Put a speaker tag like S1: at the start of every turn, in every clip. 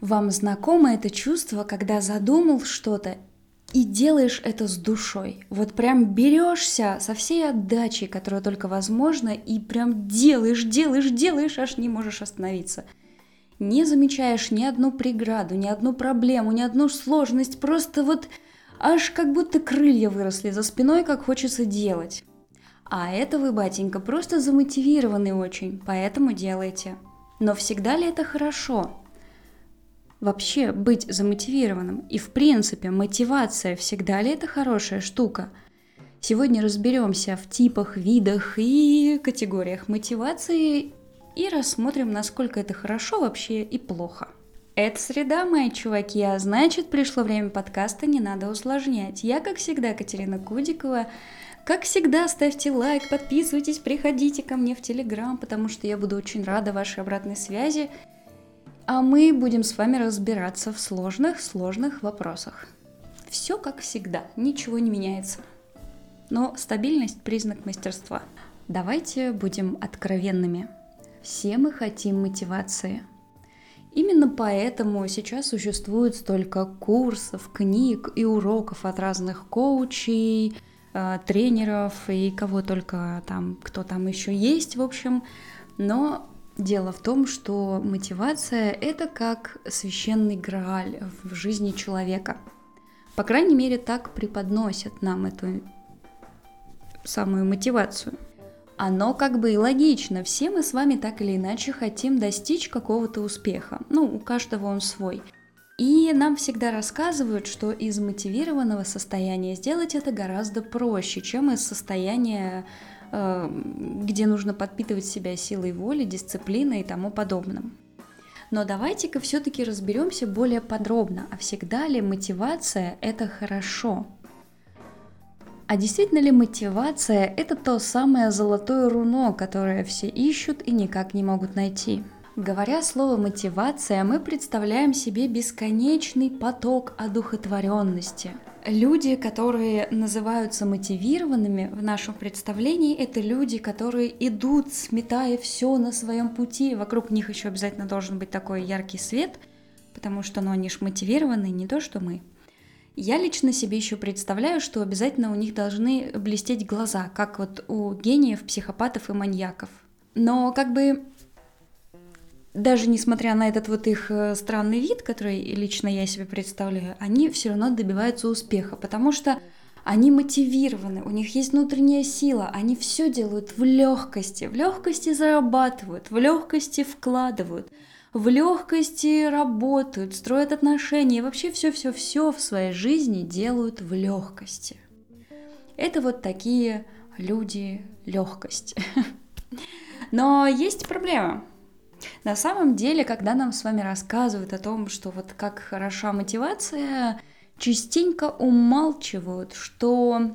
S1: Вам знакомо это чувство, когда задумал что-то и делаешь это с душой. Вот прям берешься со всей отдачей, которая только возможно, и прям делаешь, делаешь, делаешь, аж не можешь остановиться. Не замечаешь ни одну преграду, ни одну проблему, ни одну сложность, просто вот аж как будто крылья выросли за спиной, как хочется делать. А это вы, батенька, просто замотивированы очень, поэтому делайте. Но всегда ли это хорошо? Вообще быть замотивированным. И в принципе, мотивация всегда ли это хорошая штука? Сегодня разберемся в типах, видах и категориях мотивации и рассмотрим, насколько это хорошо вообще и плохо. Это среда, мои чуваки, а значит, пришло время подкаста «Не надо усложнять». Я, как всегда, Катерина Кудикова. Как всегда, ставьте лайк, подписывайтесь, приходите ко мне в Телеграм, потому что я буду очень рада вашей обратной связи а мы будем с вами разбираться в сложных-сложных вопросах. Все как всегда, ничего не меняется. Но стабильность – признак мастерства. Давайте будем откровенными. Все мы хотим мотивации. Именно поэтому сейчас существует столько курсов, книг и уроков от разных коучей, э, тренеров и кого только там, кто там еще есть, в общем. Но Дело в том, что мотивация — это как священный грааль в жизни человека. По крайней мере, так преподносят нам эту самую мотивацию. Оно как бы и логично. Все мы с вами так или иначе хотим достичь какого-то успеха. Ну, у каждого он свой. И нам всегда рассказывают, что из мотивированного состояния сделать это гораздо проще, чем из состояния где нужно подпитывать себя силой воли, дисциплиной и тому подобным. Но давайте-ка все-таки разберемся более подробно, а всегда ли мотивация это хорошо? А действительно ли мотивация это то самое золотое руно, которое все ищут и никак не могут найти? Говоря слово мотивация, мы представляем себе бесконечный поток одухотворенности – Люди, которые называются мотивированными в нашем представлении, это люди, которые идут, сметая все на своем пути. Вокруг них еще обязательно должен быть такой яркий свет, потому что ну, они же мотивированные, не то что мы. Я лично себе еще представляю, что обязательно у них должны блестеть глаза, как вот у гениев, психопатов и маньяков. Но как бы даже несмотря на этот вот их э, странный вид, который лично я себе представляю, они все равно добиваются успеха, потому что они мотивированы, у них есть внутренняя сила, они все делают в легкости, в легкости зарабатывают, в легкости вкладывают, в легкости работают, строят отношения, и вообще все-все-все в своей жизни делают в легкости. Это вот такие люди легкость. Но есть проблема. На самом деле, когда нам с вами рассказывают о том, что вот как хороша мотивация, частенько умалчивают, что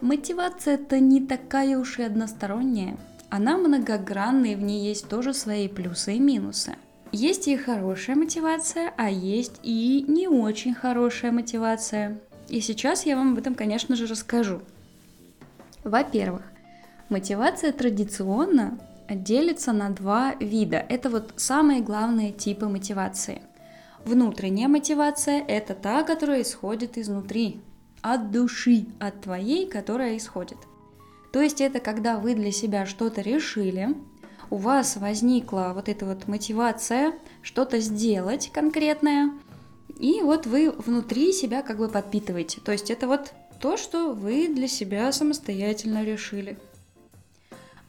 S1: мотивация это не такая уж и односторонняя. Она многогранная, и в ней есть тоже свои плюсы и минусы. Есть и хорошая мотивация, а есть и не очень хорошая мотивация. И сейчас я вам об этом, конечно же, расскажу. Во-первых, мотивация традиционно делится на два вида. Это вот самые главные типы мотивации. Внутренняя мотивация – это та, которая исходит изнутри, от души, от твоей, которая исходит. То есть это когда вы для себя что-то решили, у вас возникла вот эта вот мотивация что-то сделать конкретное, и вот вы внутри себя как бы подпитываете. То есть это вот то, что вы для себя самостоятельно решили.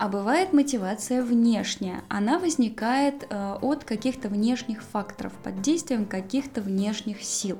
S1: А бывает мотивация внешняя. Она возникает э, от каких-то внешних факторов, под действием каких-то внешних сил.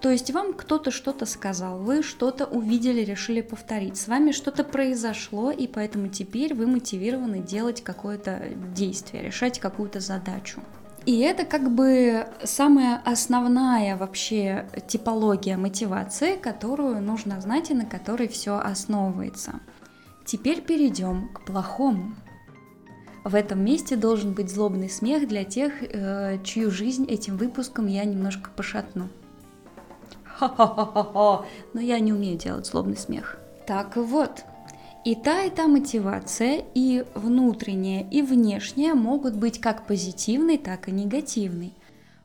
S1: То есть вам кто-то что-то сказал, вы что-то увидели, решили повторить, с вами что-то произошло, и поэтому теперь вы мотивированы делать какое-то действие, решать какую-то задачу. И это как бы самая основная вообще типология мотивации, которую нужно знать и на которой все основывается. Теперь перейдем к плохому. В этом месте должен быть злобный смех для тех, э, чью жизнь этим выпуском я немножко пошатну. Ха-ха-ха-ха, но я не умею делать злобный смех. Так вот, и та, и та мотивация, и внутренняя, и внешняя могут быть как позитивной, так и негативной.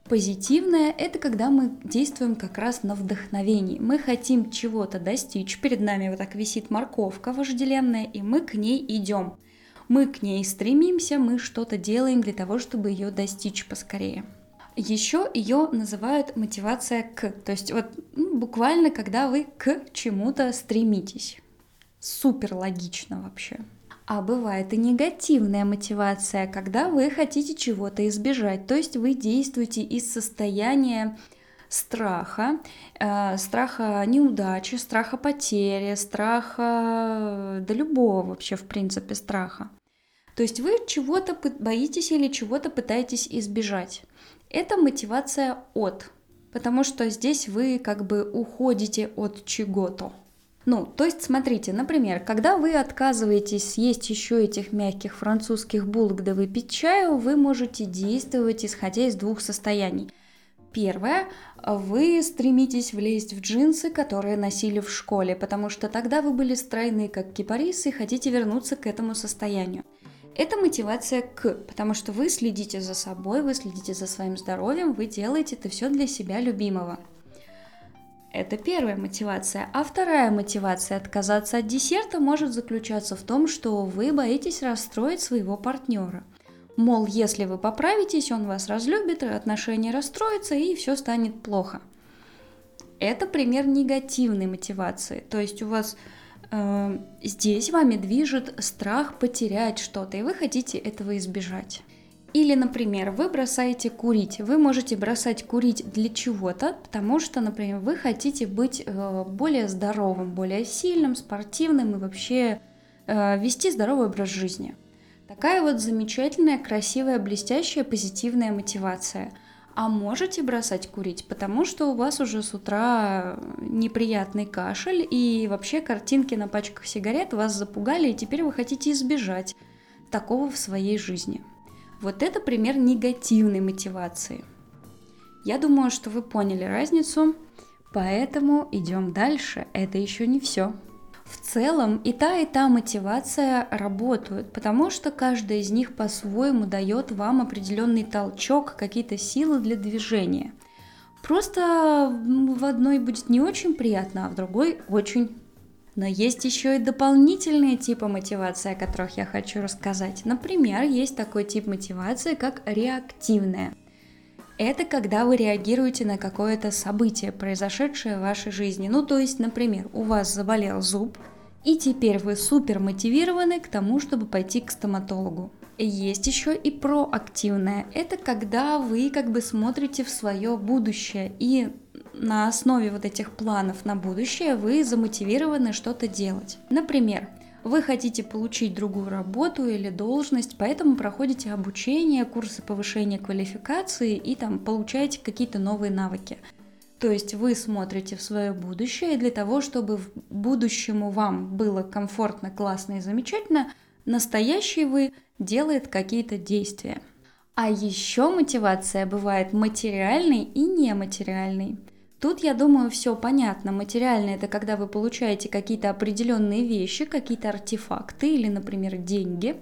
S1: Позитивное – это когда мы действуем как раз на вдохновении. Мы хотим чего-то достичь, перед нами вот так висит морковка вожделенная, и мы к ней идем. Мы к ней стремимся, мы что-то делаем для того, чтобы ее достичь поскорее. Еще ее называют мотивация к, то есть вот ну, буквально когда вы к чему-то стремитесь. Супер логично вообще. А бывает и негативная мотивация, когда вы хотите чего-то избежать, то есть вы действуете из состояния страха, э, страха неудачи, страха потери, страха, да любого вообще в принципе страха. То есть вы чего-то боитесь или чего-то пытаетесь избежать. Это мотивация от, потому что здесь вы как бы уходите от чего-то. Ну, то есть, смотрите, например, когда вы отказываетесь съесть еще этих мягких французских булок да выпить чаю, вы можете действовать исходя из двух состояний. Первое, вы стремитесь влезть в джинсы, которые носили в школе, потому что тогда вы были стройны, как кипарисы, и хотите вернуться к этому состоянию. Это мотивация к, потому что вы следите за собой, вы следите за своим здоровьем, вы делаете это все для себя любимого. Это первая мотивация. А вторая мотивация отказаться от десерта может заключаться в том, что вы боитесь расстроить своего партнера. Мол, если вы поправитесь, он вас разлюбит, отношения расстроятся и все станет плохо. Это пример негативной мотивации. То есть у вас э, здесь вами движет страх потерять что-то, и вы хотите этого избежать. Или, например, вы бросаете курить. Вы можете бросать курить для чего-то, потому что, например, вы хотите быть э, более здоровым, более сильным, спортивным и вообще э, вести здоровый образ жизни. Такая вот замечательная, красивая, блестящая, позитивная мотивация. А можете бросать курить, потому что у вас уже с утра неприятный кашель и вообще картинки на пачках сигарет вас запугали, и теперь вы хотите избежать такого в своей жизни. Вот это пример негативной мотивации. Я думаю, что вы поняли разницу, поэтому идем дальше. Это еще не все. В целом и та, и та мотивация работают, потому что каждая из них по-своему дает вам определенный толчок, какие-то силы для движения. Просто в одной будет не очень приятно, а в другой очень но есть еще и дополнительные типы мотивации, о которых я хочу рассказать. Например, есть такой тип мотивации, как реактивная. Это когда вы реагируете на какое-то событие, произошедшее в вашей жизни. Ну, то есть, например, у вас заболел зуб, и теперь вы супер мотивированы к тому, чтобы пойти к стоматологу. Есть еще и проактивная. Это когда вы как бы смотрите в свое будущее и на основе вот этих планов на будущее вы замотивированы что-то делать. Например, вы хотите получить другую работу или должность, поэтому проходите обучение, курсы повышения квалификации и там получаете какие-то новые навыки. То есть вы смотрите в свое будущее, для того, чтобы в будущему вам было комфортно, классно и замечательно, настоящий вы делает какие-то действия. А еще мотивация бывает материальной и нематериальной. Тут, я думаю, все понятно. Материальное – это когда вы получаете какие-то определенные вещи, какие-то артефакты или, например, деньги.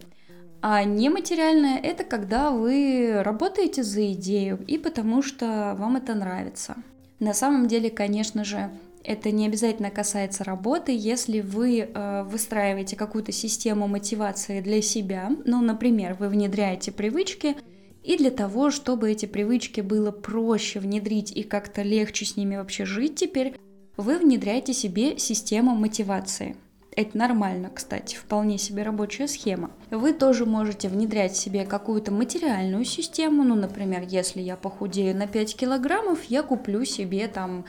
S1: А нематериальное – это когда вы работаете за идею и потому что вам это нравится. На самом деле, конечно же, это не обязательно касается работы, если вы э, выстраиваете какую-то систему мотивации для себя, ну, например, вы внедряете привычки – и для того, чтобы эти привычки было проще внедрить и как-то легче с ними вообще жить теперь, вы внедряете себе систему мотивации. Это нормально, кстати, вполне себе рабочая схема. Вы тоже можете внедрять себе какую-то материальную систему. Ну, например, если я похудею на 5 килограммов, я куплю себе там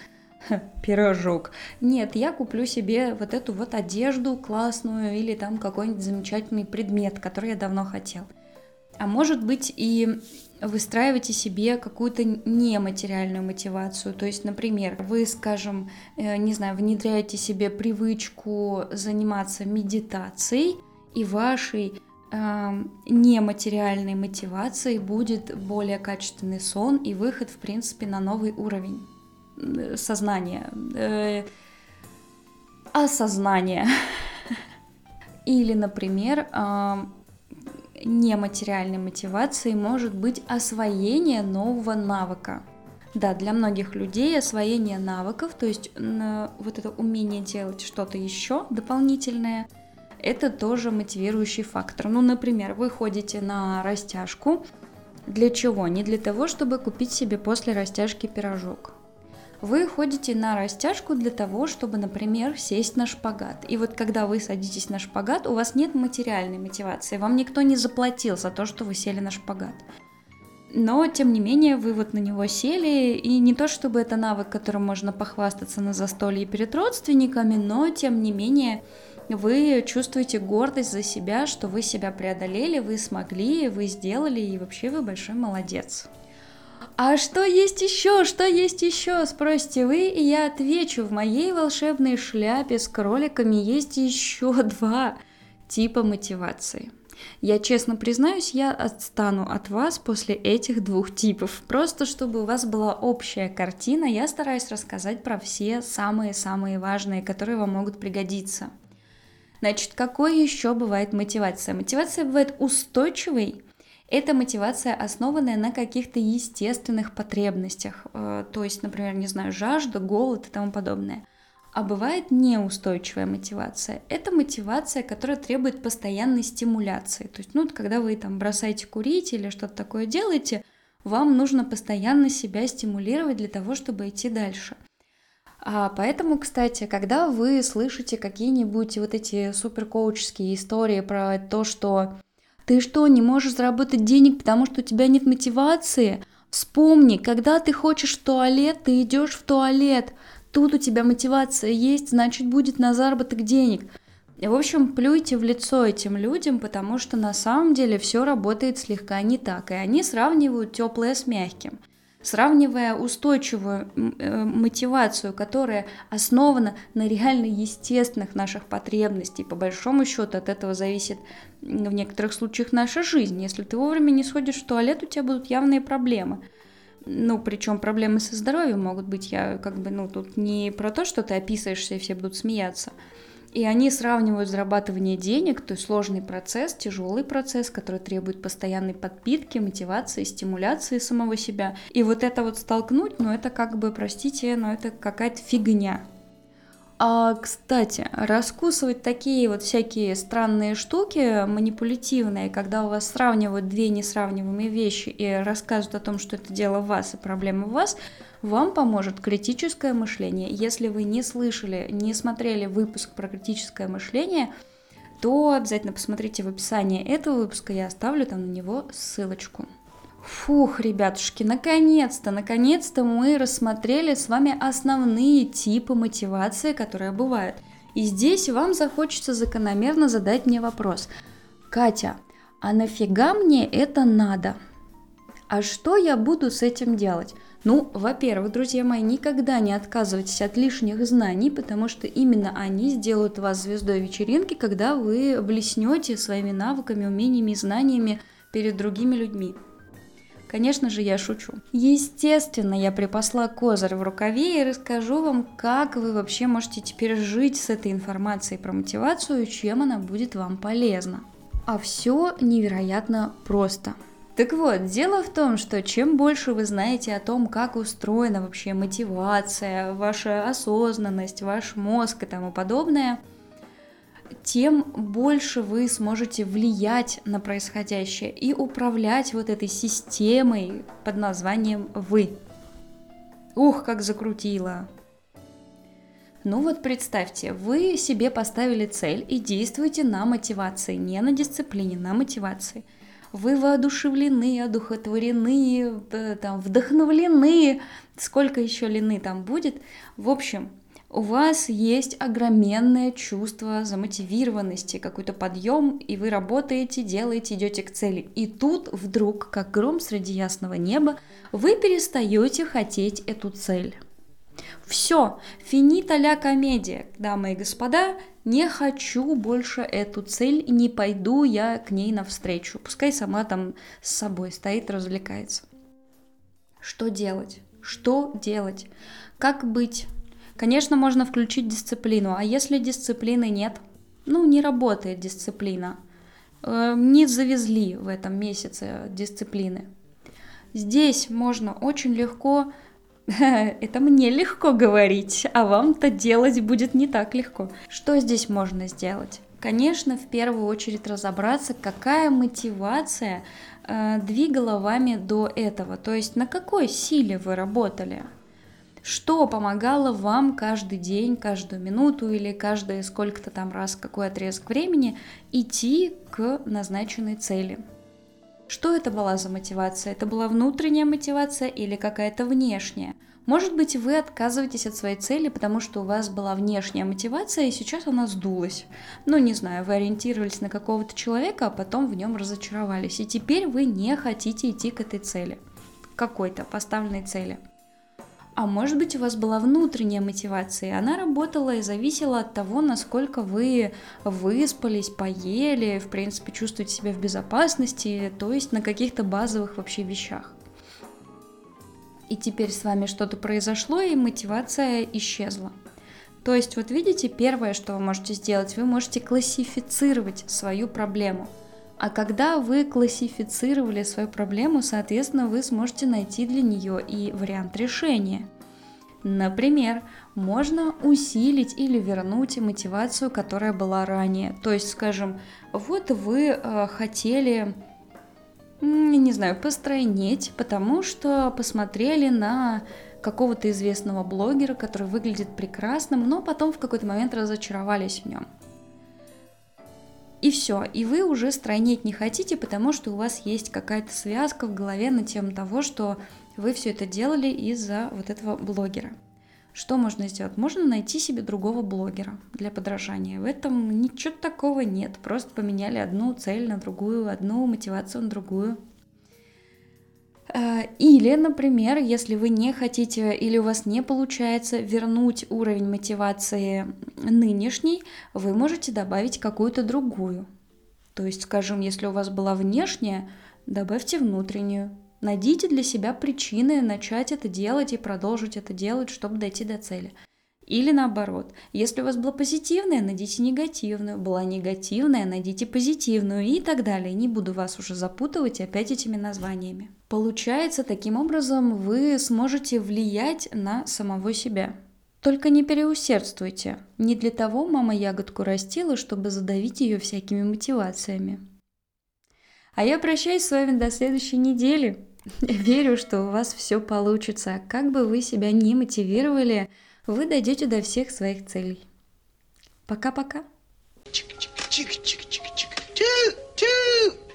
S1: пирожок. Нет, я куплю себе вот эту вот одежду классную или там какой-нибудь замечательный предмет, который я давно хотел а может быть и выстраиваете себе какую-то нематериальную мотивацию. То есть, например, вы, скажем, э, не знаю, внедряете себе привычку заниматься медитацией, и вашей э, нематериальной мотивацией будет более качественный сон и выход, в принципе, на новый уровень э, сознания, э, осознания. Или, например, э, нематериальной мотивацией может быть освоение нового навыка. Да, для многих людей освоение навыков, то есть вот это умение делать что-то еще дополнительное, это тоже мотивирующий фактор. Ну, например, вы ходите на растяжку. Для чего? Не для того, чтобы купить себе после растяжки пирожок. Вы ходите на растяжку для того, чтобы, например, сесть на шпагат. И вот когда вы садитесь на шпагат, у вас нет материальной мотивации. Вам никто не заплатил за то, что вы сели на шпагат. Но, тем не менее, вы вот на него сели, и не то чтобы это навык, которым можно похвастаться на застолье перед родственниками, но, тем не менее, вы чувствуете гордость за себя, что вы себя преодолели, вы смогли, вы сделали, и вообще вы большой молодец. А что есть еще? Что есть еще? Спросите вы, и я отвечу. В моей волшебной шляпе с кроликами есть еще два типа мотивации. Я честно признаюсь, я отстану от вас после этих двух типов. Просто чтобы у вас была общая картина, я стараюсь рассказать про все самые-самые важные, которые вам могут пригодиться. Значит, какой еще бывает мотивация? Мотивация бывает устойчивой. Это мотивация, основанная на каких-то естественных потребностях, э, то есть, например, не знаю, жажда, голод и тому подобное. А бывает неустойчивая мотивация. Это мотивация, которая требует постоянной стимуляции. То есть, ну, когда вы там бросаете курить или что-то такое делаете, вам нужно постоянно себя стимулировать для того, чтобы идти дальше. А поэтому, кстати, когда вы слышите какие-нибудь вот эти суперкоуческие истории про то, что ты что, не можешь заработать денег, потому что у тебя нет мотивации? Вспомни, когда ты хочешь в туалет, ты идешь в туалет. Тут у тебя мотивация есть, значит будет на заработок денег. В общем, плюйте в лицо этим людям, потому что на самом деле все работает слегка не так. И они сравнивают теплое с мягким. Сравнивая устойчивую э, мотивацию, которая основана на реально естественных наших потребностей, по большому счету от этого зависит в некоторых случаях наша жизнь. Если ты вовремя не сходишь в туалет, у тебя будут явные проблемы ну, причем проблемы со здоровьем могут быть, я как бы, ну, тут не про то, что ты описываешься и все будут смеяться. И они сравнивают зарабатывание денег, то есть сложный процесс, тяжелый процесс, который требует постоянной подпитки, мотивации, стимуляции самого себя. И вот это вот столкнуть, ну это как бы, простите, но это какая-то фигня. А, кстати, раскусывать такие вот всякие странные штуки, манипулятивные, когда у вас сравнивают две несравниваемые вещи и рассказывают о том, что это дело в вас и проблема в вас, вам поможет критическое мышление. Если вы не слышали, не смотрели выпуск про критическое мышление, то обязательно посмотрите в описании этого выпуска, я оставлю там на него ссылочку. Фух, ребятушки, наконец-то, наконец-то мы рассмотрели с вами основные типы мотивации, которые бывают. И здесь вам захочется закономерно задать мне вопрос. Катя, а нафига мне это надо? А что я буду с этим делать? Ну, во-первых, друзья мои, никогда не отказывайтесь от лишних знаний, потому что именно они сделают вас звездой вечеринки, когда вы блеснете своими навыками, умениями и знаниями перед другими людьми. Конечно же, я шучу. Естественно, я припасла козырь в рукаве и расскажу вам, как вы вообще можете теперь жить с этой информацией про мотивацию и чем она будет вам полезна. А все невероятно просто. Так вот, дело в том, что чем больше вы знаете о том, как устроена вообще мотивация, ваша осознанность, ваш мозг и тому подобное, тем больше вы сможете влиять на происходящее и управлять вот этой системой под названием «вы». Ух, как закрутило! Ну вот представьте, вы себе поставили цель и действуете на мотивации, не на дисциплине, на мотивации. Вы воодушевлены, одухотворены, э, там, вдохновлены, сколько еще лины там будет. В общем, у вас есть огроменное чувство замотивированности, какой-то подъем, и вы работаете, делаете, идете к цели. И тут вдруг, как гром среди ясного неба, вы перестаете хотеть эту цель. Все, финита ля комедия, дамы и господа, не хочу больше эту цель, не пойду я к ней навстречу. Пускай сама там с собой стоит, развлекается. Что делать? Что делать? Как быть? Конечно, можно включить дисциплину, а если дисциплины нет, ну, не работает дисциплина, э, не завезли в этом месяце дисциплины. Здесь можно очень легко это мне легко говорить, а вам-то делать будет не так легко. Что здесь можно сделать? Конечно, в первую очередь разобраться, какая мотивация э, двигала вами до этого, то есть на какой силе вы работали. Что помогало вам каждый день, каждую минуту или каждые сколько-то там раз, какой отрезок времени идти к назначенной цели? Что это была за мотивация? Это была внутренняя мотивация или какая-то внешняя? Может быть, вы отказываетесь от своей цели, потому что у вас была внешняя мотивация, и сейчас она сдулась. Ну, не знаю, вы ориентировались на какого-то человека, а потом в нем разочаровались. И теперь вы не хотите идти к этой цели, какой-то поставленной цели. А может быть, у вас была внутренняя мотивация, и она работала и зависела от того, насколько вы выспались, поели, в принципе, чувствуете себя в безопасности, то есть на каких-то базовых вообще вещах. И теперь с вами что-то произошло, и мотивация исчезла. То есть, вот видите, первое, что вы можете сделать, вы можете классифицировать свою проблему – а когда вы классифицировали свою проблему, соответственно, вы сможете найти для нее и вариант решения. Например, можно усилить или вернуть мотивацию, которая была ранее. То есть, скажем, вот вы э, хотели, не знаю, постройнеть, потому что посмотрели на какого-то известного блогера, который выглядит прекрасным, но потом в какой-то момент разочаровались в нем. И все, и вы уже стройнеть не хотите, потому что у вас есть какая-то связка в голове на тему того, что вы все это делали из-за вот этого блогера. Что можно сделать? Можно найти себе другого блогера для подражания. В этом ничего такого нет. Просто поменяли одну цель на другую, одну мотивацию на другую. Э, или, например, если вы не хотите или у вас не получается вернуть уровень мотивации нынешний, вы можете добавить какую-то другую. То есть, скажем, если у вас была внешняя, добавьте внутреннюю. Найдите для себя причины начать это делать и продолжить это делать, чтобы дойти до цели. Или наоборот, если у вас была позитивная, найдите негативную, была негативная, найдите позитивную и так далее. Не буду вас уже запутывать опять этими названиями. Получается, таким образом вы сможете влиять на самого себя. Только не переусердствуйте. Не для того мама ягодку растила, чтобы задавить ее всякими мотивациями. А я прощаюсь с вами до следующей недели. верю, что у вас все получится. Как бы вы себя не мотивировали, вы дойдете до всех своих целей. Пока-пока. Чик-чик-чик-чик-чик-чик.